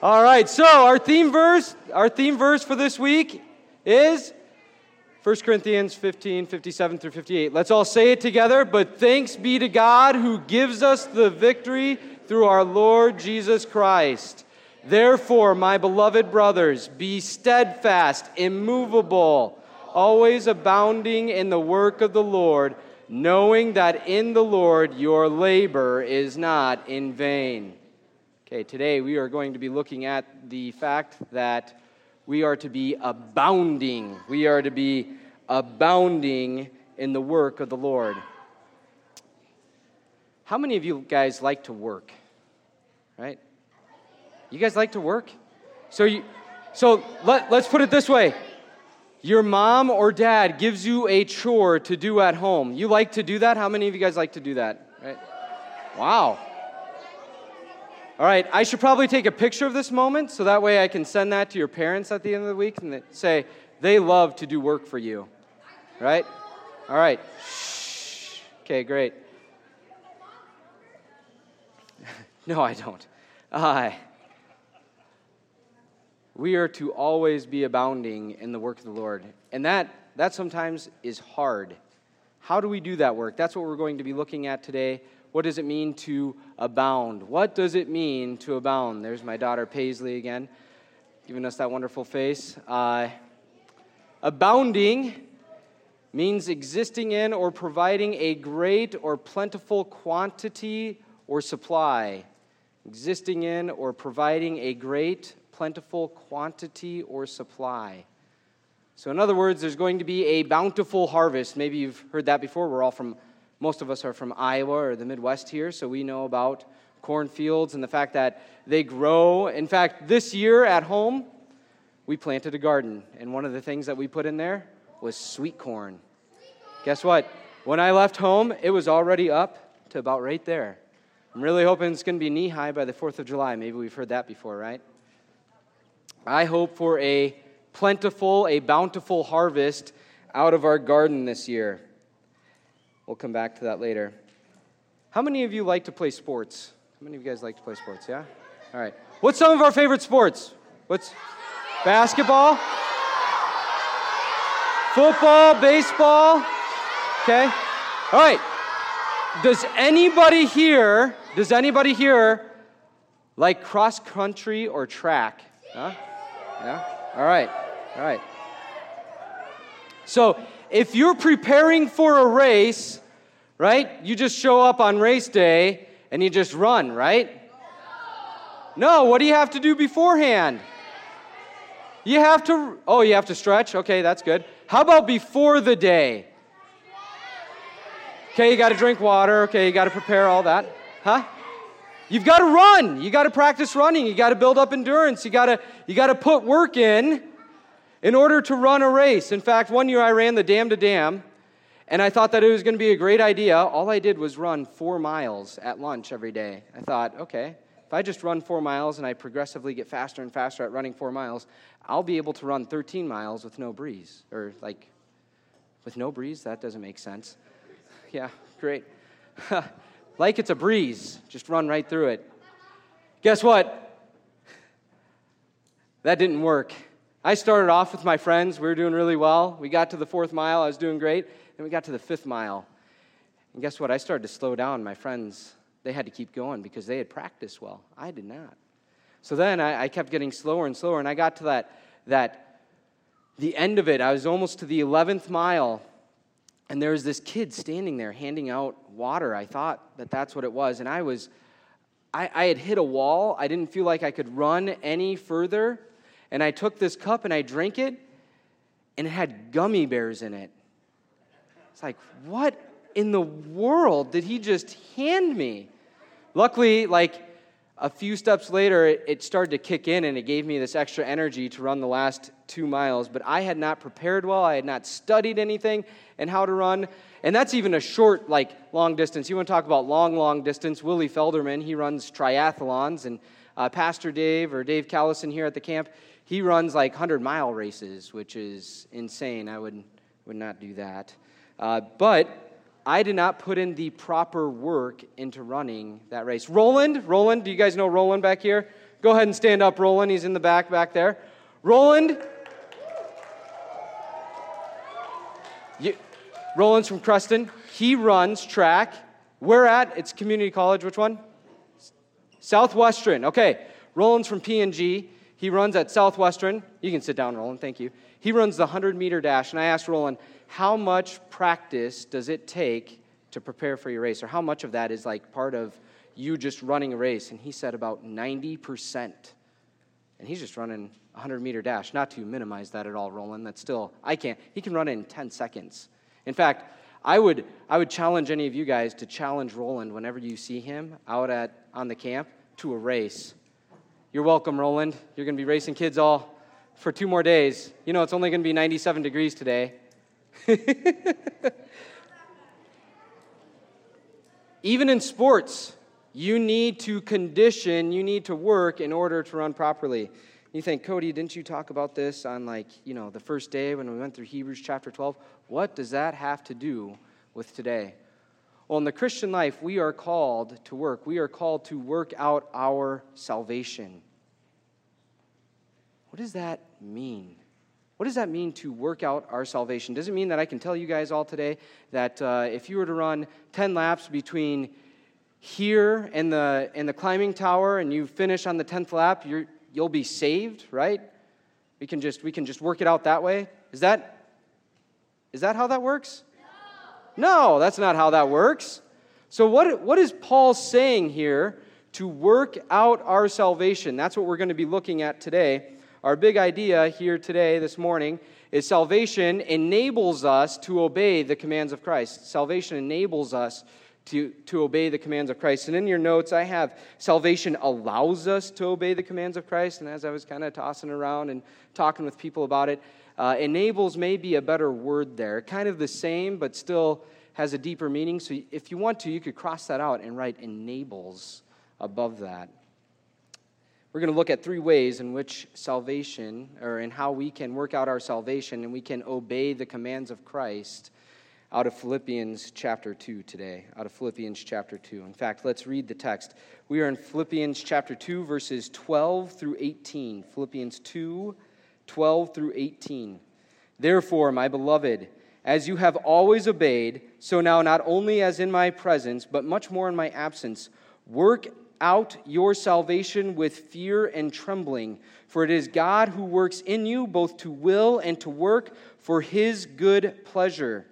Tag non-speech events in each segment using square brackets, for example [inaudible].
All right, so our theme verse, our theme verse for this week is 1 Corinthians 15, 57 through 58. Let's all say it together. But thanks be to God who gives us the victory through our Lord Jesus Christ. Therefore, my beloved brothers, be steadfast, immovable, always abounding in the work of the Lord, knowing that in the Lord your labor is not in vain. Okay, today we are going to be looking at the fact that we are to be abounding. We are to be abounding in the work of the Lord. How many of you guys like to work? Right? You guys like to work? So you so let, let's put it this way. Your mom or dad gives you a chore to do at home. You like to do that? How many of you guys like to do that? Right? Wow. All right, I should probably take a picture of this moment so that way I can send that to your parents at the end of the week and say, they love to do work for you. Right? All right. Shh. Okay, great. [laughs] no, I don't. Uh, we are to always be abounding in the work of the Lord. And that, that sometimes is hard. How do we do that work? That's what we're going to be looking at today. What does it mean to abound? What does it mean to abound? There's my daughter Paisley again, giving us that wonderful face. Uh, abounding means existing in or providing a great or plentiful quantity or supply. Existing in or providing a great, plentiful quantity or supply. So, in other words, there's going to be a bountiful harvest. Maybe you've heard that before. We're all from most of us are from Iowa or the Midwest here, so we know about cornfields and the fact that they grow. In fact, this year at home, we planted a garden, and one of the things that we put in there was sweet corn. Guess what? When I left home, it was already up to about right there. I'm really hoping it's going to be knee high by the 4th of July. Maybe we've heard that before, right? I hope for a plentiful, a bountiful harvest out of our garden this year. We'll come back to that later. How many of you like to play sports? How many of you guys like to play sports? Yeah? All right. What's some of our favorite sports? What's basketball? Football, baseball? Okay. All right. Does anybody here, does anybody here like cross country or track? Huh? Yeah? All right. All right. So, if you're preparing for a race, right, you just show up on race day and you just run, right? No, what do you have to do beforehand? You have to, oh, you have to stretch? Okay, that's good. How about before the day? Okay, you got to drink water. Okay, you got to prepare all that. Huh? You've got to run. You got to practice running. You got to build up endurance. You got to you got to put work in in order to run a race. In fact, one year I ran the dam to dam, and I thought that it was going to be a great idea. All I did was run four miles at lunch every day. I thought, okay, if I just run four miles and I progressively get faster and faster at running four miles, I'll be able to run 13 miles with no breeze. Or, like, with no breeze? That doesn't make sense. [laughs] Yeah, great. [laughs] like it's a breeze, just run right through it. Guess what? That didn't work. I started off with my friends. We were doing really well. We got to the fourth mile. I was doing great. Then we got to the fifth mile. And guess what? I started to slow down. My friends, they had to keep going because they had practiced well. I did not. So then I, I kept getting slower and slower. And I got to that, that, the end of it. I was almost to the 11th mile. And there was this kid standing there handing out water. I thought that that's what it was. And I was, I, I had hit a wall. I didn't feel like I could run any further and I took this cup and I drank it, and it had gummy bears in it. It's like, what in the world did he just hand me? Luckily, like a few steps later, it, started to kick in and it gave me this extra energy to run the last two miles. But I had not prepared well, I had not studied anything and how to run. And that's even a short, like, long distance. You want to talk about long, long distance? Willie Felderman, he runs triathlons. And uh, Pastor Dave or Dave Callison here at the camp, he runs like 100 mile races, which is insane. I would, would not do that. Uh, but I did not put in the proper work into running that race. Roland, Roland, do you guys know Roland back here? Go ahead and stand up, Roland. He's in the back back there. Roland. You, Roland's from Creston. He runs track. We're at, it's community college. Which one? Southwestern. Okay. Roland's from P&G. He runs at Southwestern. You can sit down, Roland. Thank you. He runs the 100 meter dash. And I asked Roland, how much practice does it take to prepare for your race? Or how much of that is like part of you just running a race? And he said about 90%. And he's just running a 100 meter dash. Not to minimize that at all, Roland. That's still, I can't. He can run in 10 seconds. In fact, I would, I would challenge any of you guys to challenge Roland whenever you see him out at, on the camp to a race. You're welcome, Roland. You're going to be racing kids all for two more days. You know, it's only going to be 97 degrees today. [laughs] Even in sports, you need to condition, you need to work in order to run properly. You think, Cody, didn't you talk about this on like, you know, the first day when we went through Hebrews chapter 12? What does that have to do with today? Well, in the Christian life, we are called to work. We are called to work out our salvation. What does that mean? What does that mean to work out our salvation? Does it mean that I can tell you guys all today that uh, if you were to run 10 laps between here and the, and the climbing tower and you finish on the 10th lap, you will be saved, right? We can, just, we can just work it out that way. Is that, is that how that works? No. that's not how that works. So, what, what is Paul saying here to work out our salvation? That's what we're going to be looking at today. Our big idea here today, this morning, is salvation enables us to obey the commands of Christ. Salvation enables us to, to obey the commands of Christ. And in your notes, I have salvation allows us to obey the commands of Christ. And as I was kind of tossing around and talking with people about it, uh, enables may be a better word there. Kind of the same, but still has a deeper meaning. So if you want to, you could cross that out and write enables above that. We're going to look at three ways in which salvation, or in how we can work out our salvation and we can obey the commands of Christ out of Philippians chapter 2 today. Out of Philippians chapter 2. In fact, let's read the text. We are in Philippians chapter 2, verses 12 through 18. Philippians 2, 12 through 18. Therefore, my beloved, as you have always obeyed, so now not only as in my presence, but much more in my absence, work out your salvation with fear and trembling, for it is God who works in you both to will and to work for his good pleasure.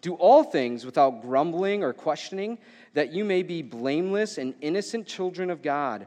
Do all things without grumbling or questioning, that you may be blameless and innocent children of God,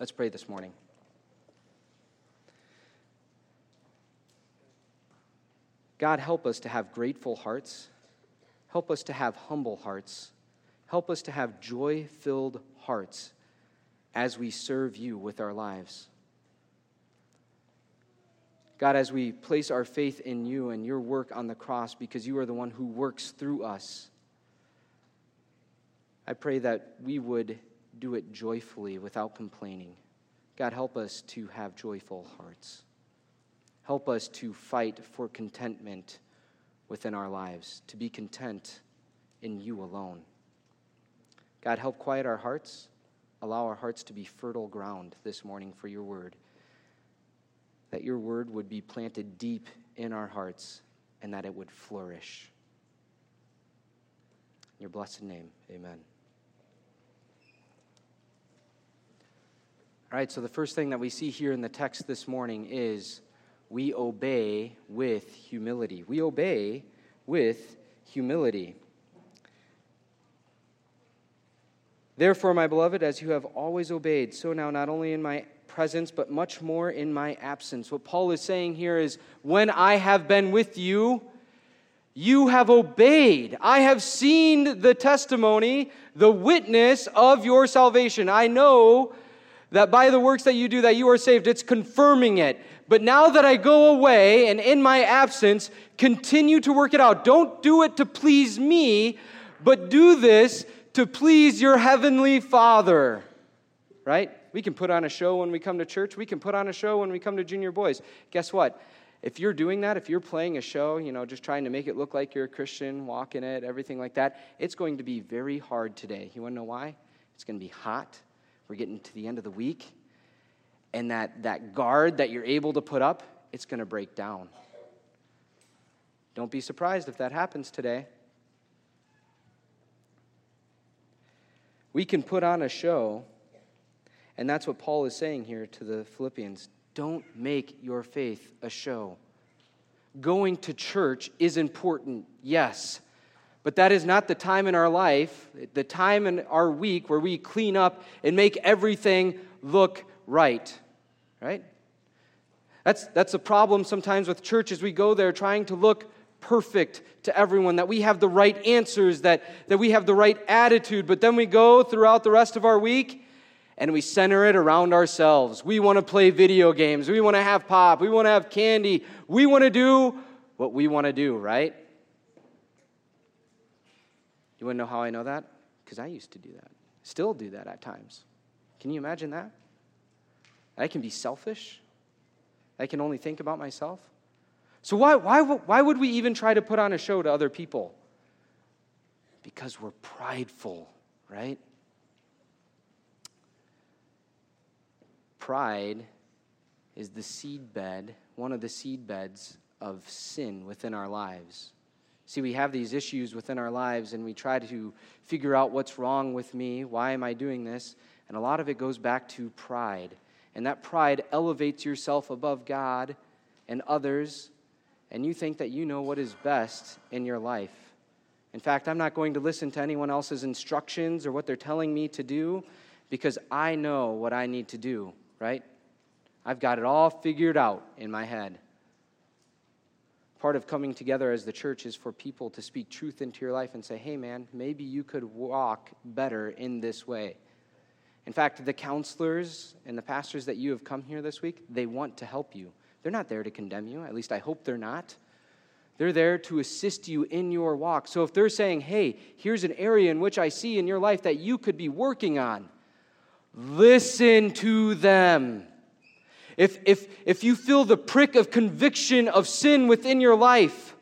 Let's pray this morning. God, help us to have grateful hearts. Help us to have humble hearts. Help us to have joy filled hearts as we serve you with our lives. God, as we place our faith in you and your work on the cross because you are the one who works through us, I pray that we would do it joyfully without complaining. God, help us to have joyful hearts. Help us to fight for contentment within our lives, to be content in you alone. God, help quiet our hearts. Allow our hearts to be fertile ground this morning for your word. That your word would be planted deep in our hearts and that it would flourish. In your blessed name, amen. Right, so the first thing that we see here in the text this morning is we obey with humility. We obey with humility. Therefore, my beloved, as you have always obeyed, so now not only in my presence, but much more in my absence. What Paul is saying here is when I have been with you, you have obeyed. I have seen the testimony, the witness of your salvation. I know that by the works that you do that you are saved. It's confirming it. But now that I go away and in my absence, continue to work it out. Don't do it to please me, but do this to please your heavenly Father. Right? We can put on a show when we come to church. We can put on a show when we come to junior boys. Guess what? If you're doing that, if you're playing a show, you know, just trying to make it look like you're a Christian, walking it, everything like that, it's going to be very hard today. You want to know why? It's going to be hot. We're getting to the end of the week. And that, that guard that you're able to put up, it's going to break down. Don't be surprised if that happens today. We can put on a show, and that's what Paul is saying here to the Philippians. Don't make your faith a show. Going to church is important, yes, but that is not the time in our life, the time in our week where we clean up and make everything look right. Right? That's, that's a problem sometimes with churches. We go there trying to look perfect to everyone, that we have the right answers, that, that we have the right attitude, but then we go throughout the rest of our week and we center it around ourselves. We want to play video games. We want to have pop. We want to have candy. We want to do what we want to do, right? You want to know how I know that? Because I used to do that. Still do that at times. Can you imagine that? I can be selfish. I can only think about myself. So, why, why, why would we even try to put on a show to other people? Because we're prideful, right? Pride is the seedbed, one of the seedbeds of sin within our lives. See, we have these issues within our lives and we try to figure out what's wrong with me. Why am I doing this? And a lot of it goes back to pride. And that pride elevates yourself above God and others, and you think that you know what is best in your life. In fact, I'm not going to listen to anyone else's instructions or what they're telling me to do because I know what I need to do, right? I've got it all figured out in my head. Part of coming together as the church is for people to speak truth into your life and say, hey, man, maybe you could walk better in this way. In fact, the counselors and the pastors that you have come here this week, they want to help you. They're not there to condemn you. At least I hope they're not. They're there to assist you in your walk. So if they're saying, hey, here's an area in which I see in your life that you could be working on, listen to them. If, if, if you feel the prick of conviction of sin within your life,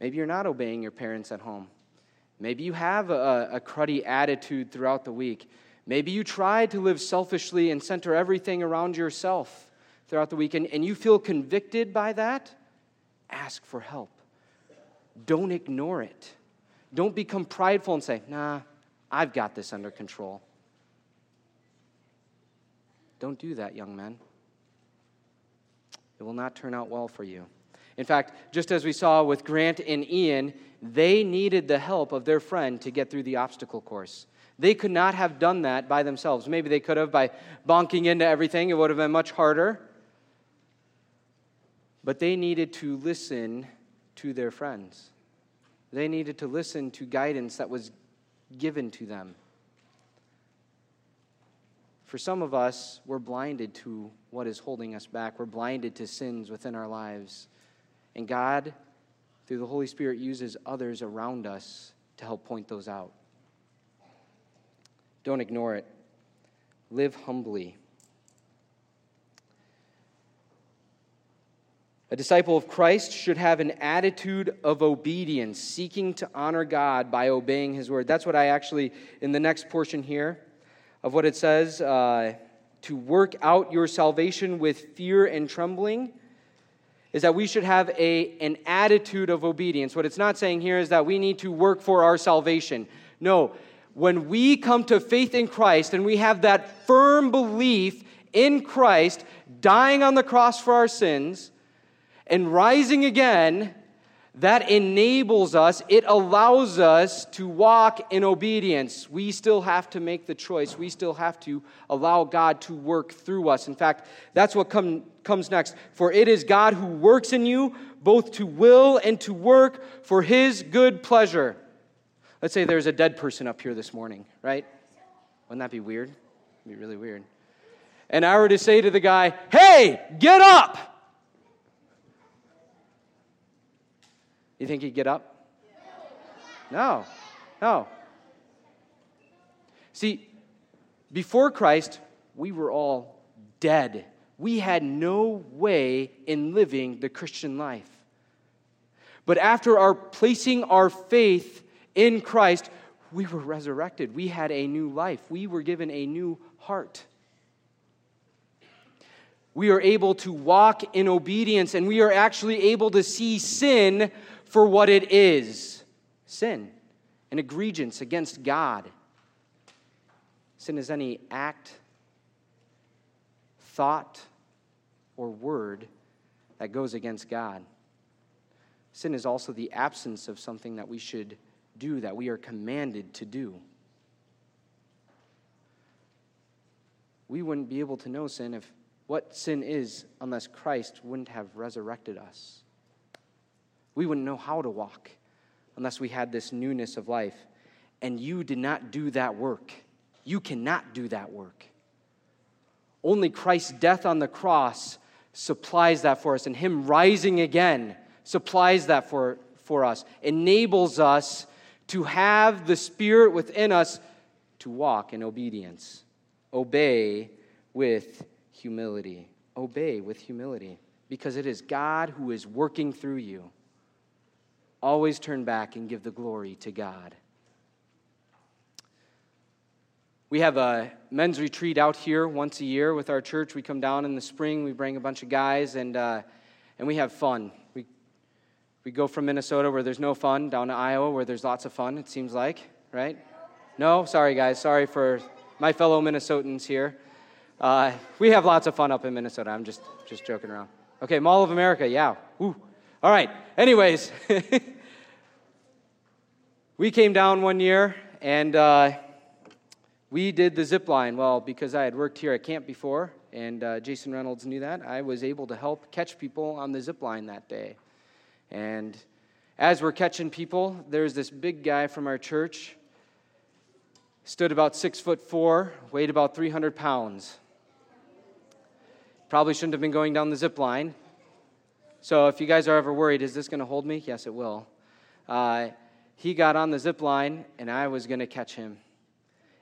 maybe you're not obeying your parents at home. Maybe you have a, a cruddy attitude throughout the week. Maybe you try to live selfishly and center everything around yourself throughout the week, and, and you feel convicted by that. Ask for help. Don't ignore it. Don't become prideful and say, nah, I've got this under control. Don't do that, young men. It will not turn out well for you. In fact, just as we saw with Grant and Ian, they needed the help of their friend to get through the obstacle course. They could not have done that by themselves. Maybe they could have by bonking into everything, it would have been much harder. But they needed to listen to their friends. They needed to listen to guidance that was given to them. For some of us, we're blinded to what is holding us back. We're blinded to sins within our lives. And God, through the Holy Spirit, uses others around us to help point those out. Don't ignore it. Live humbly. A disciple of Christ should have an attitude of obedience, seeking to honor God by obeying his word. That's what I actually, in the next portion here, of what it says uh, to work out your salvation with fear and trembling is that we should have a, an attitude of obedience. What it's not saying here is that we need to work for our salvation. No, when we come to faith in Christ and we have that firm belief in Christ dying on the cross for our sins and rising again, that enables us, it allows us to walk in obedience. We still have to make the choice. We still have to allow God to work through us. In fact, that's what come, comes next. For it is God who works in you both to will and to work for his good pleasure. Let's say there's a dead person up here this morning, right? Wouldn't that be weird? It'd be really weird. and I were to say to the guy, hey, get up, you think he'd get up? No, no. See, before Christ, we were all dead. We had no way in living the Christian life. But after our placing our faith in Christ, we were resurrected. We had a new life. We were given a new heart. We are able to walk in obedience, and we are actually able to see sin for what it is sin, an egregious against God. Sin is any act, thought, or word that goes against God. Sin is also the absence of something that we should do, that we are commanded to do. We wouldn't be able to know sin if what sin is unless Christ wouldn't have resurrected us. We wouldn't know how to walk unless we had this newness of life. And you did not do that work. You cannot do that work. Only Christ's death on the cross supplies that for us, and Him rising again supplies that for, for us, enables us to have the Spirit within us to walk in obedience. Obey with humility. Obey with humility because it is God who is working through you. Always turn back and give the glory to God. We have a men's retreat out here once a year with our church. We come down in the spring, we bring a bunch of guys, and, uh, and we have fun. We, we go from Minnesota where there's no fun down to Iowa where there's lots of fun, it seems like, right? No? Sorry, guys. Sorry for my fellow Minnesotans here. Uh, we have lots of fun up in Minnesota. I'm just, just joking around. Okay, Mall of America, yeah. Woo. All right. Anyways, [laughs] we came down one year and uh, we did the zip line. Well, because I had worked here at camp before and uh, Jason Reynolds knew that, I was able to help catch people on the zip line that day. And as we're catching people, there's this big guy from our church, stood about six foot four, weighed about 300 pounds. Probably shouldn't have been going down the zip line. So if you guys are ever worried, is this going to hold me? Yes, it will. Uh, he got on the zip line, and I was going to catch him.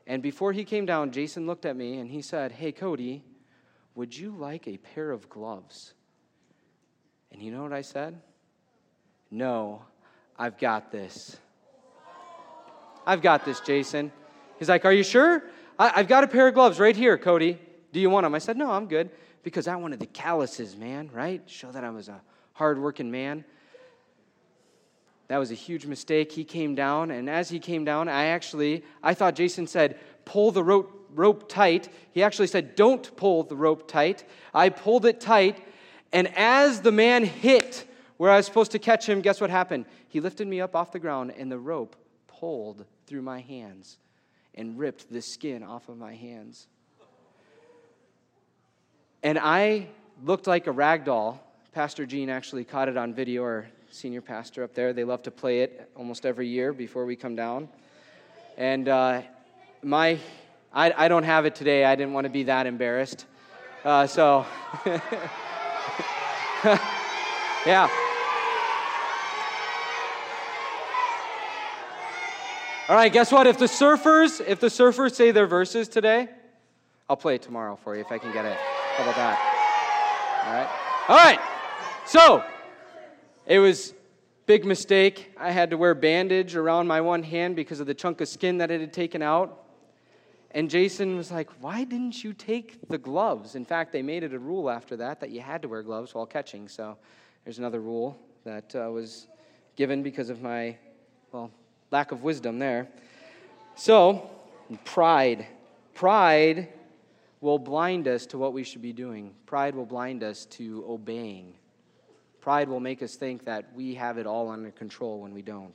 And before he came down, Jason looked at me and he said, Hey, Cody, would you like a pair of gloves? And you know what I said? No, I've got this. I've got this, Jason. He's like, Are you sure? I- have got a pair of gloves right here, Cody. Do you want them? I said, No, I'm good because I wanted the calluses, man, right? Show that I was a hardworking man. That was a huge mistake. He came down, and as he came down, I actually, I thought Jason said, pull the rope, rope tight. He actually said, don't pull the rope tight. I pulled it tight, and as the man hit where I was supposed to catch him, guess what happened? He lifted me up off the ground, and the rope pulled through my hands and ripped the skin off of my hands. And I looked like a rag doll. Pastor Gene actually caught it on video, our senior pastor up there. They love to play it almost every year before we come down. And uh, my, I, I don't have it today. I didn't want to be that embarrassed. Uh, so, [laughs] yeah. All right, guess what? If the surfers, if the surfers say their verses today, I'll play it tomorrow for you if I can get it. How about that? All right. All right. So, it was big mistake. I had to wear bandage around my one hand because of the chunk of skin that it had taken out. And Jason was like, "Why didn't you take the gloves?" In fact, they made it a rule after that that you had to wear gloves while catching. So, there's another rule that uh, was given because of my well, lack of wisdom there. So, pride. Pride will blind us to what we should be doing. Pride will blind us to obeying. Pride will make us think that we have it all under control when we don't.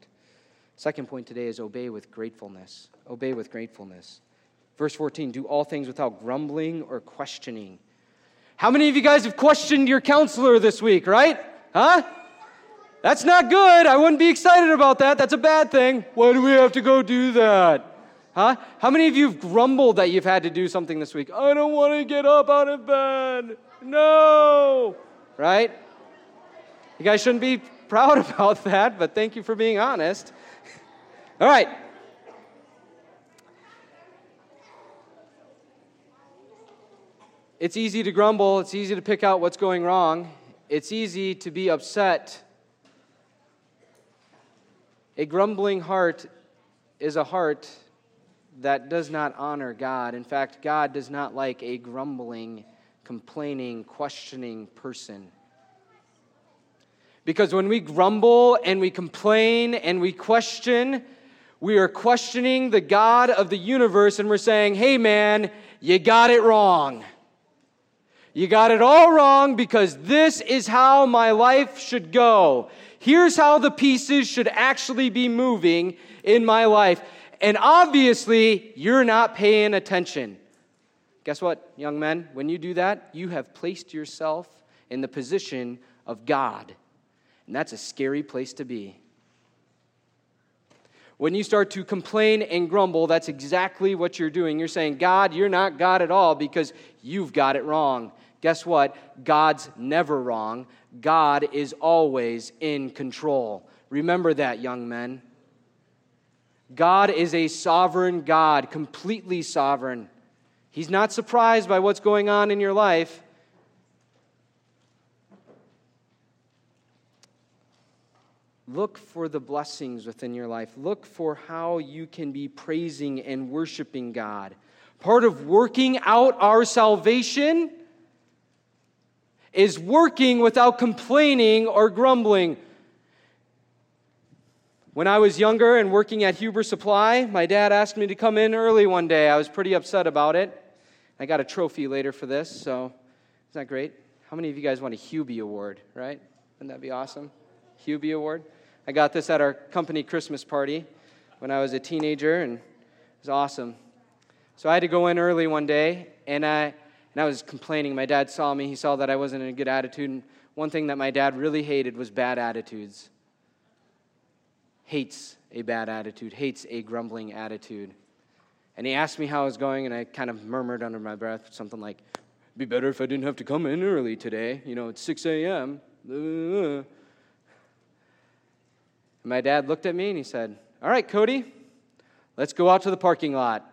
Second point today is obey with gratefulness. Obey with gratefulness. Verse 14 do all things without grumbling or questioning. How many of you guys have questioned your counselor this week, right? Huh? That's not good. I wouldn't be excited about that. That's a bad thing. Why do we have to go do that? Huh? How many of you have grumbled that you've had to do something this week? I don't want to get up out of bed. No. Right? You guys shouldn't be proud [laughs] about that, but thank you for being honest. All right. It's easy to grumble, it's easy to pick out what's going wrong, it's easy to be upset. A grumbling heart is a heart that does not honor God. In fact, God does not like a grumbling, complaining, questioning person. Because when we grumble and we complain and we question, we are questioning the God of the universe and we're saying, hey man, you got it wrong. You got it all wrong because this is how my life should go. Here's how the pieces should actually be moving in my life. And obviously, you're not paying attention. Guess what, young men? When you do that, you have placed yourself in the position of God. And that's a scary place to be. When you start to complain and grumble, that's exactly what you're doing. You're saying, God, you're not God at all because you've got it wrong. Guess what? God's never wrong. God is always in control. Remember that, young men. God is a sovereign God, completely sovereign. He's not surprised by what's going on in your life. Look for the blessings within your life. Look for how you can be praising and worshiping God. Part of working out our salvation is working without complaining or grumbling. When I was younger and working at Huber Supply, my dad asked me to come in early one day. I was pretty upset about it. I got a trophy later for this, so isn't that great? How many of you guys want a Hubie Award, right? Wouldn't that be awesome? Hubie Award. I got this at our company Christmas party when I was a teenager, and it was awesome. So I had to go in early one day, and I, and I was complaining. My dad saw me, he saw that I wasn't in a good attitude. And one thing that my dad really hated was bad attitudes. Hates a bad attitude, hates a grumbling attitude. And he asked me how I was going, and I kind of murmured under my breath something like, Be better if I didn't have to come in early today. You know, it's 6 a.m. And my dad looked at me and he said, All right, Cody, let's go out to the parking lot.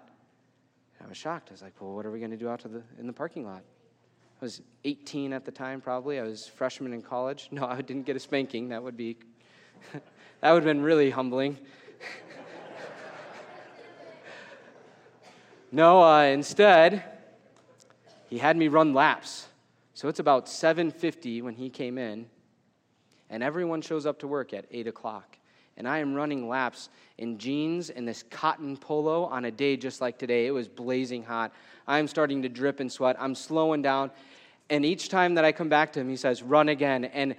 I was shocked. I was like, well, what are we going to do out to the, in the parking lot? I was 18 at the time, probably. I was freshman in college. [laughs] No, I didn't get a spanking. That would be, [laughs] that would have been really humbling. [laughs] no, uh, instead, he had me run laps. So it's about 7:50 when he came in, and everyone shows up to work at 8 o'clock and I am running laps in jeans and this cotton polo on a day just like today. It was blazing hot. I'm starting to drip and sweat. I'm slowing down. And each time that I come back to him, he says, run again. And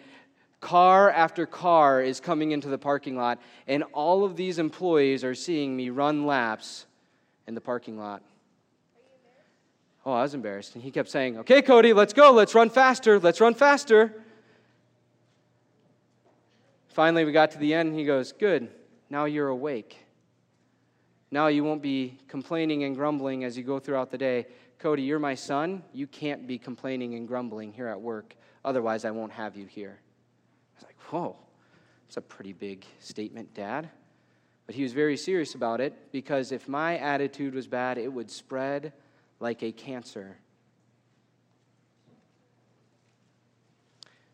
car after car is coming into the parking lot, and all of these employees are seeing me run laps in the parking lot. Oh, I was embarrassed. And he kept saying, Okay, Cody, let's go. Let's run faster. Let's run faster. Finally, we got to the end, he goes, Good, now you're awake. Now you won't be complaining and grumbling as you go throughout the day. Cody, you're my son. You can't be complaining and grumbling here at work. Otherwise, I won't have you here. I was like, Whoa, that's a pretty big statement, Dad. But he was very serious about it because if my attitude was bad, it would spread like a cancer.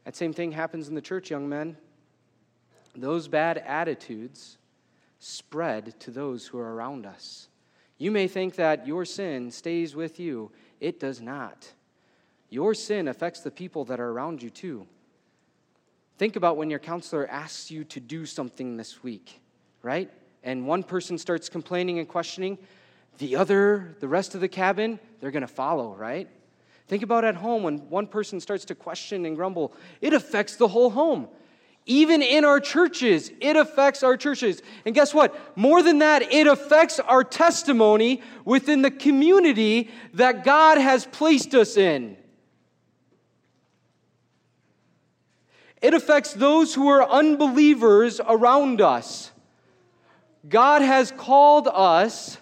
That same thing happens in the church, young men those bad attitudes spread to those who are around us. You may think that your sin stays with you, it does not. Your sin affects the people that are around you too. Think about when your counselor asks you to do something this week, right? And one person starts complaining and questioning, the other, the rest of the cabin, they're going to follow, right? Think about at home when one person starts to question and grumble, it affects the whole home. Even in our churches, it affects our churches. And guess what? More than that, it affects our testimony within the community that God has placed us in. It affects those who are unbelievers around us. God has called us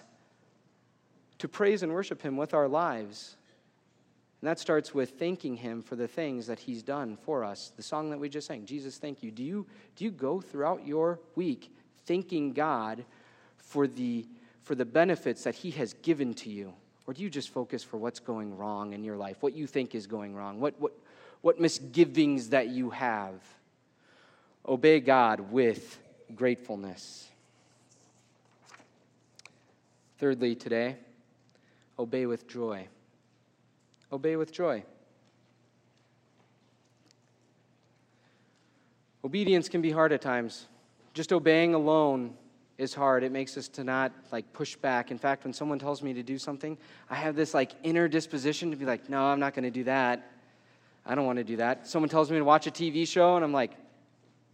to praise and worship Him with our lives. And that starts with thanking Him for the things that He's done for us. The song that we just sang, Jesus, thank you. Do you, do you go throughout your week thanking God for the, for the benefits that He has given to you? Or do you just focus for what's going wrong in your life, what you think is going wrong, what, what, what misgivings that you have? Obey God with gratefulness. Thirdly, today, obey with joy. Obey with joy. Obedience can be hard at times. Just obeying alone is hard. It makes us to not like push back. In fact, when someone tells me to do something, I have this like inner disposition to be like, no, I'm not going to do that. I don't want to do that. Someone tells me to watch a TV show, and I'm like,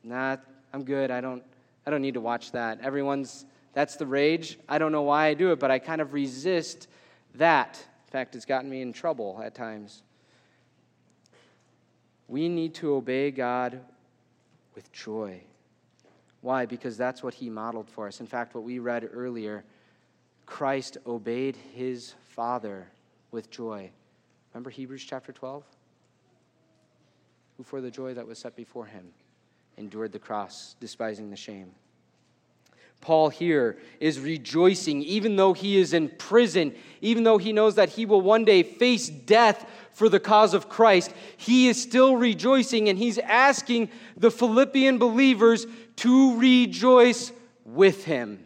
nah, I'm good. I don't, I don't need to watch that. Everyone's, that's the rage. I don't know why I do it, but I kind of resist that. In fact, it's gotten me in trouble at times. We need to obey God with joy. Why? Because that's what He modeled for us. In fact, what we read earlier, Christ obeyed His Father with joy. Remember Hebrews chapter 12? Who, for the joy that was set before Him, endured the cross, despising the shame Paul here is rejoicing, even though he is in prison, even though he knows that he will one day face death for the cause of Christ, he is still rejoicing and he's asking the Philippian believers to rejoice with him.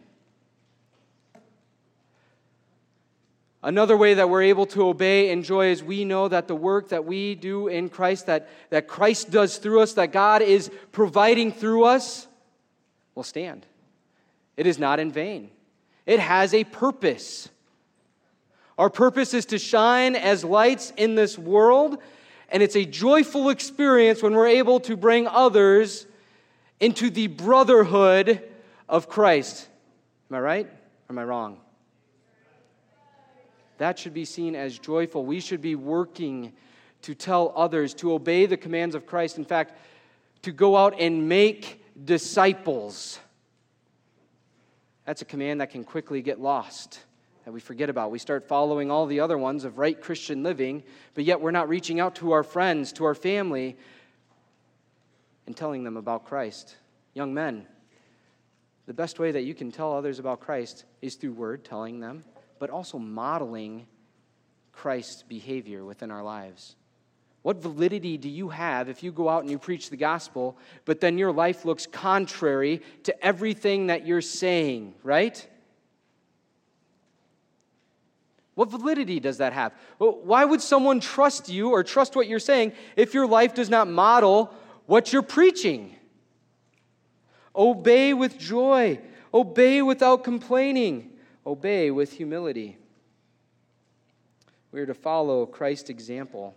Another way that we're able to obey and joy is we know that the work that we do in Christ, that, that Christ does through us, that God is providing through us, will stand. It is not in vain, it has a purpose. Our purpose is to shine as lights in this world, and it's a joyful experience when we're able to bring others into the brotherhood of Christ. Am I right or am I wrong? That should be seen as joyful. We should be working to tell others to obey the commands of Christ. In fact, to go out and make disciples. That's a command that can quickly get lost, that we forget about. We start following all the other ones of right Christian living, but yet we're not reaching out to our friends, to our family, and telling them about Christ. Young men, the best way that you can tell others about Christ is through word, telling them, but also modeling Christ's behavior within our lives. What validity do you have if you go out and you preach the gospel, but then your life looks contrary to everything that you're saying, right? What validity does that have? Why would someone trust you or trust what you're saying if your life does not model what you're preaching? Obey with joy, obey without complaining, obey with humility. We are to follow Christ's example.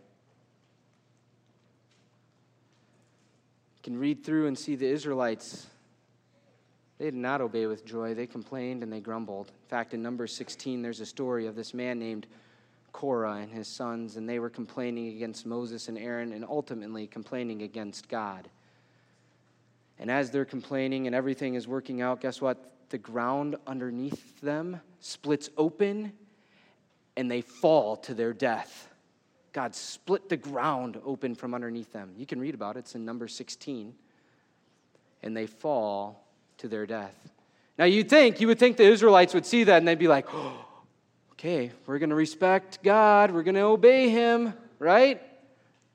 Can read through and see the Israelites. They did not obey with joy. They complained and they grumbled. In fact, in Numbers 16, there's a story of this man named Korah and his sons, and they were complaining against Moses and Aaron and ultimately complaining against God. And as they're complaining and everything is working out, guess what? The ground underneath them splits open and they fall to their death. God split the ground open from underneath them. You can read about it, it's in number 16. And they fall to their death. Now, you'd think, you would think the Israelites would see that and they'd be like, oh, [gasps] okay, we're going to respect God, we're going to obey Him, right?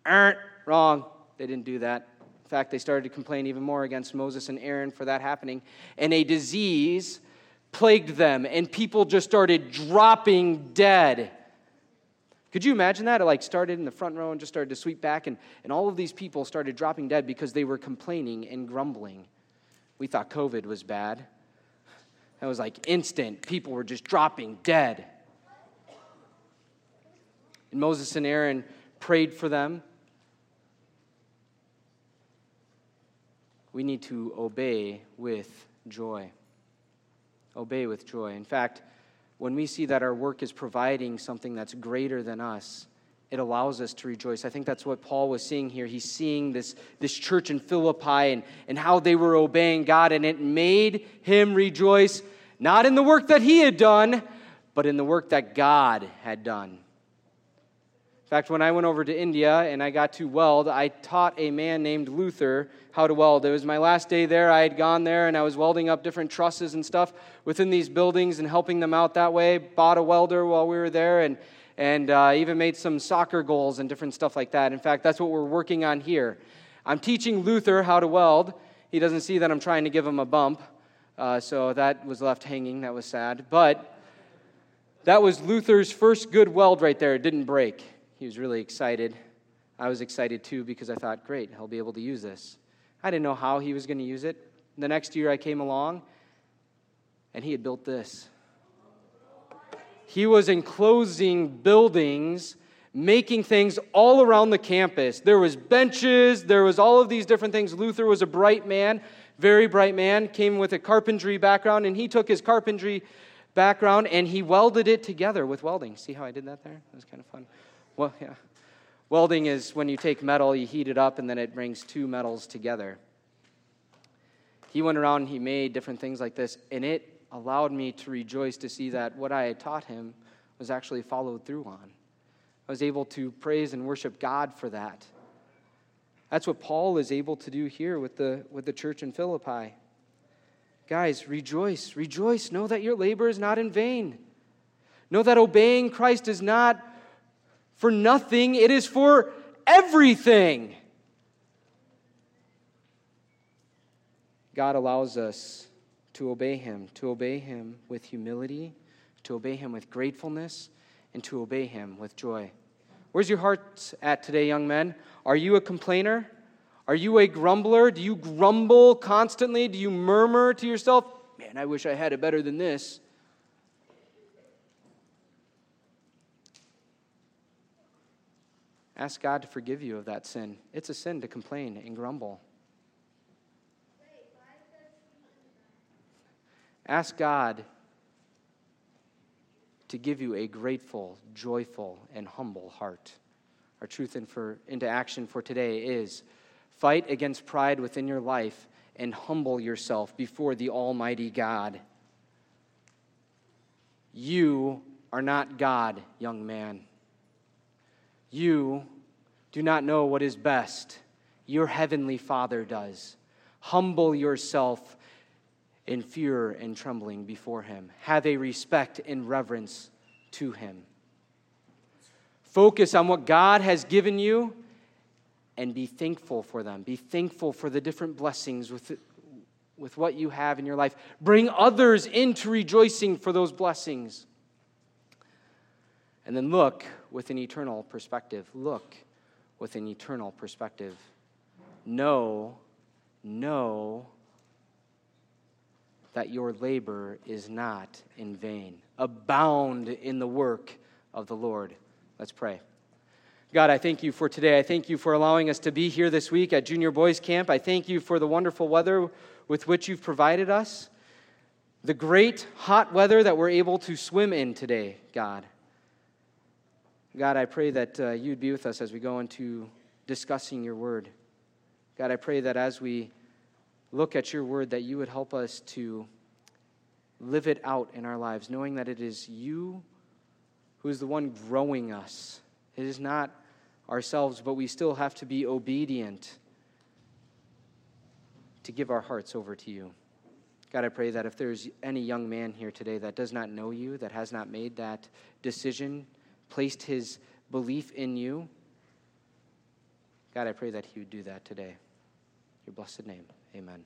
Aren't wrong. They didn't do that. In fact, they started to complain even more against Moses and Aaron for that happening. And a disease plagued them, and people just started dropping dead. Could you imagine that? It like started in the front row and just started to sweep back, and, and all of these people started dropping dead because they were complaining and grumbling. We thought COVID was bad. That was like instant. People were just dropping dead. And Moses and Aaron prayed for them. We need to obey with joy. Obey with joy. In fact, when we see that our work is providing something that's greater than us, it allows us to rejoice. I think that's what Paul was seeing here. He's seeing this, this church in Philippi and, and how they were obeying God, and it made him rejoice, not in the work that he had done, but in the work that God had done. In fact, when I went over to India and I got to weld, I taught a man named Luther how to weld. It was my last day there. I had gone there and I was welding up different trusses and stuff within these buildings and helping them out that way. Bought a welder while we were there and, and uh, even made some soccer goals and different stuff like that. In fact, that's what we're working on here. I'm teaching Luther how to weld. He doesn't see that I'm trying to give him a bump. Uh, so that was left hanging. That was sad. But that was Luther's first good weld right there. It didn't break. He was really excited. I was excited too because I thought, great, I'll be able to use this. I didn't know how he was going to use it. The next year I came along and he had built this. He was enclosing buildings, making things all around the campus. There was benches, there was all of these different things. Luther was a bright man very bright man, came with a carpentry background, and he took his carpentry background and he welded it together with welding. See how I did that there? That was kind of fun. Well, yeah. Welding is when you take metal, you heat it up, and then it brings two metals together. He went around and he made different things like this, and it allowed me to rejoice to see that what I had taught him was actually followed through on. I was able to praise and worship God for that. That's what Paul is able to do here with the, with the church in Philippi. Guys, rejoice, rejoice. Know that your labor is not in vain. Know that obeying Christ is not for nothing, it is for everything. God allows us to obey Him, to obey Him with humility, to obey Him with gratefulness, and to obey Him with joy. Where's your heart at today, young men? Are you a complainer? Are you a grumbler? Do you grumble constantly? Do you murmur to yourself, man, I wish I had it better than this? Ask God to forgive you of that sin. It's a sin to complain and grumble. Ask God to give you a grateful, joyful, and humble heart. Our truth in for, into action for today is fight against pride within your life and humble yourself before the Almighty God. You are not God, young man. You do not know what is best. Your heavenly Father does. Humble yourself in fear and trembling before Him. Have a respect and reverence to Him. Focus on what God has given you and be thankful for them. Be thankful for the different blessings with, with what you have in your life. Bring others into rejoicing for those blessings. And then look with an eternal perspective. Look with an eternal perspective. Know, know that your labor is not in vain. Abound in the work of the Lord. Let's pray. God, I thank you for today. I thank you for allowing us to be here this week at Junior Boys Camp. I thank you for the wonderful weather with which you've provided us, the great hot weather that we're able to swim in today, God. God, I pray that uh, you'd be with us as we go into discussing your word. God, I pray that as we look at your word, that you would help us to live it out in our lives, knowing that it is you who is the one growing us. It is not ourselves, but we still have to be obedient to give our hearts over to you. God, I pray that if there's any young man here today that does not know you, that has not made that decision, placed his belief in you, God, I pray that he would do that today. Your blessed name. Amen.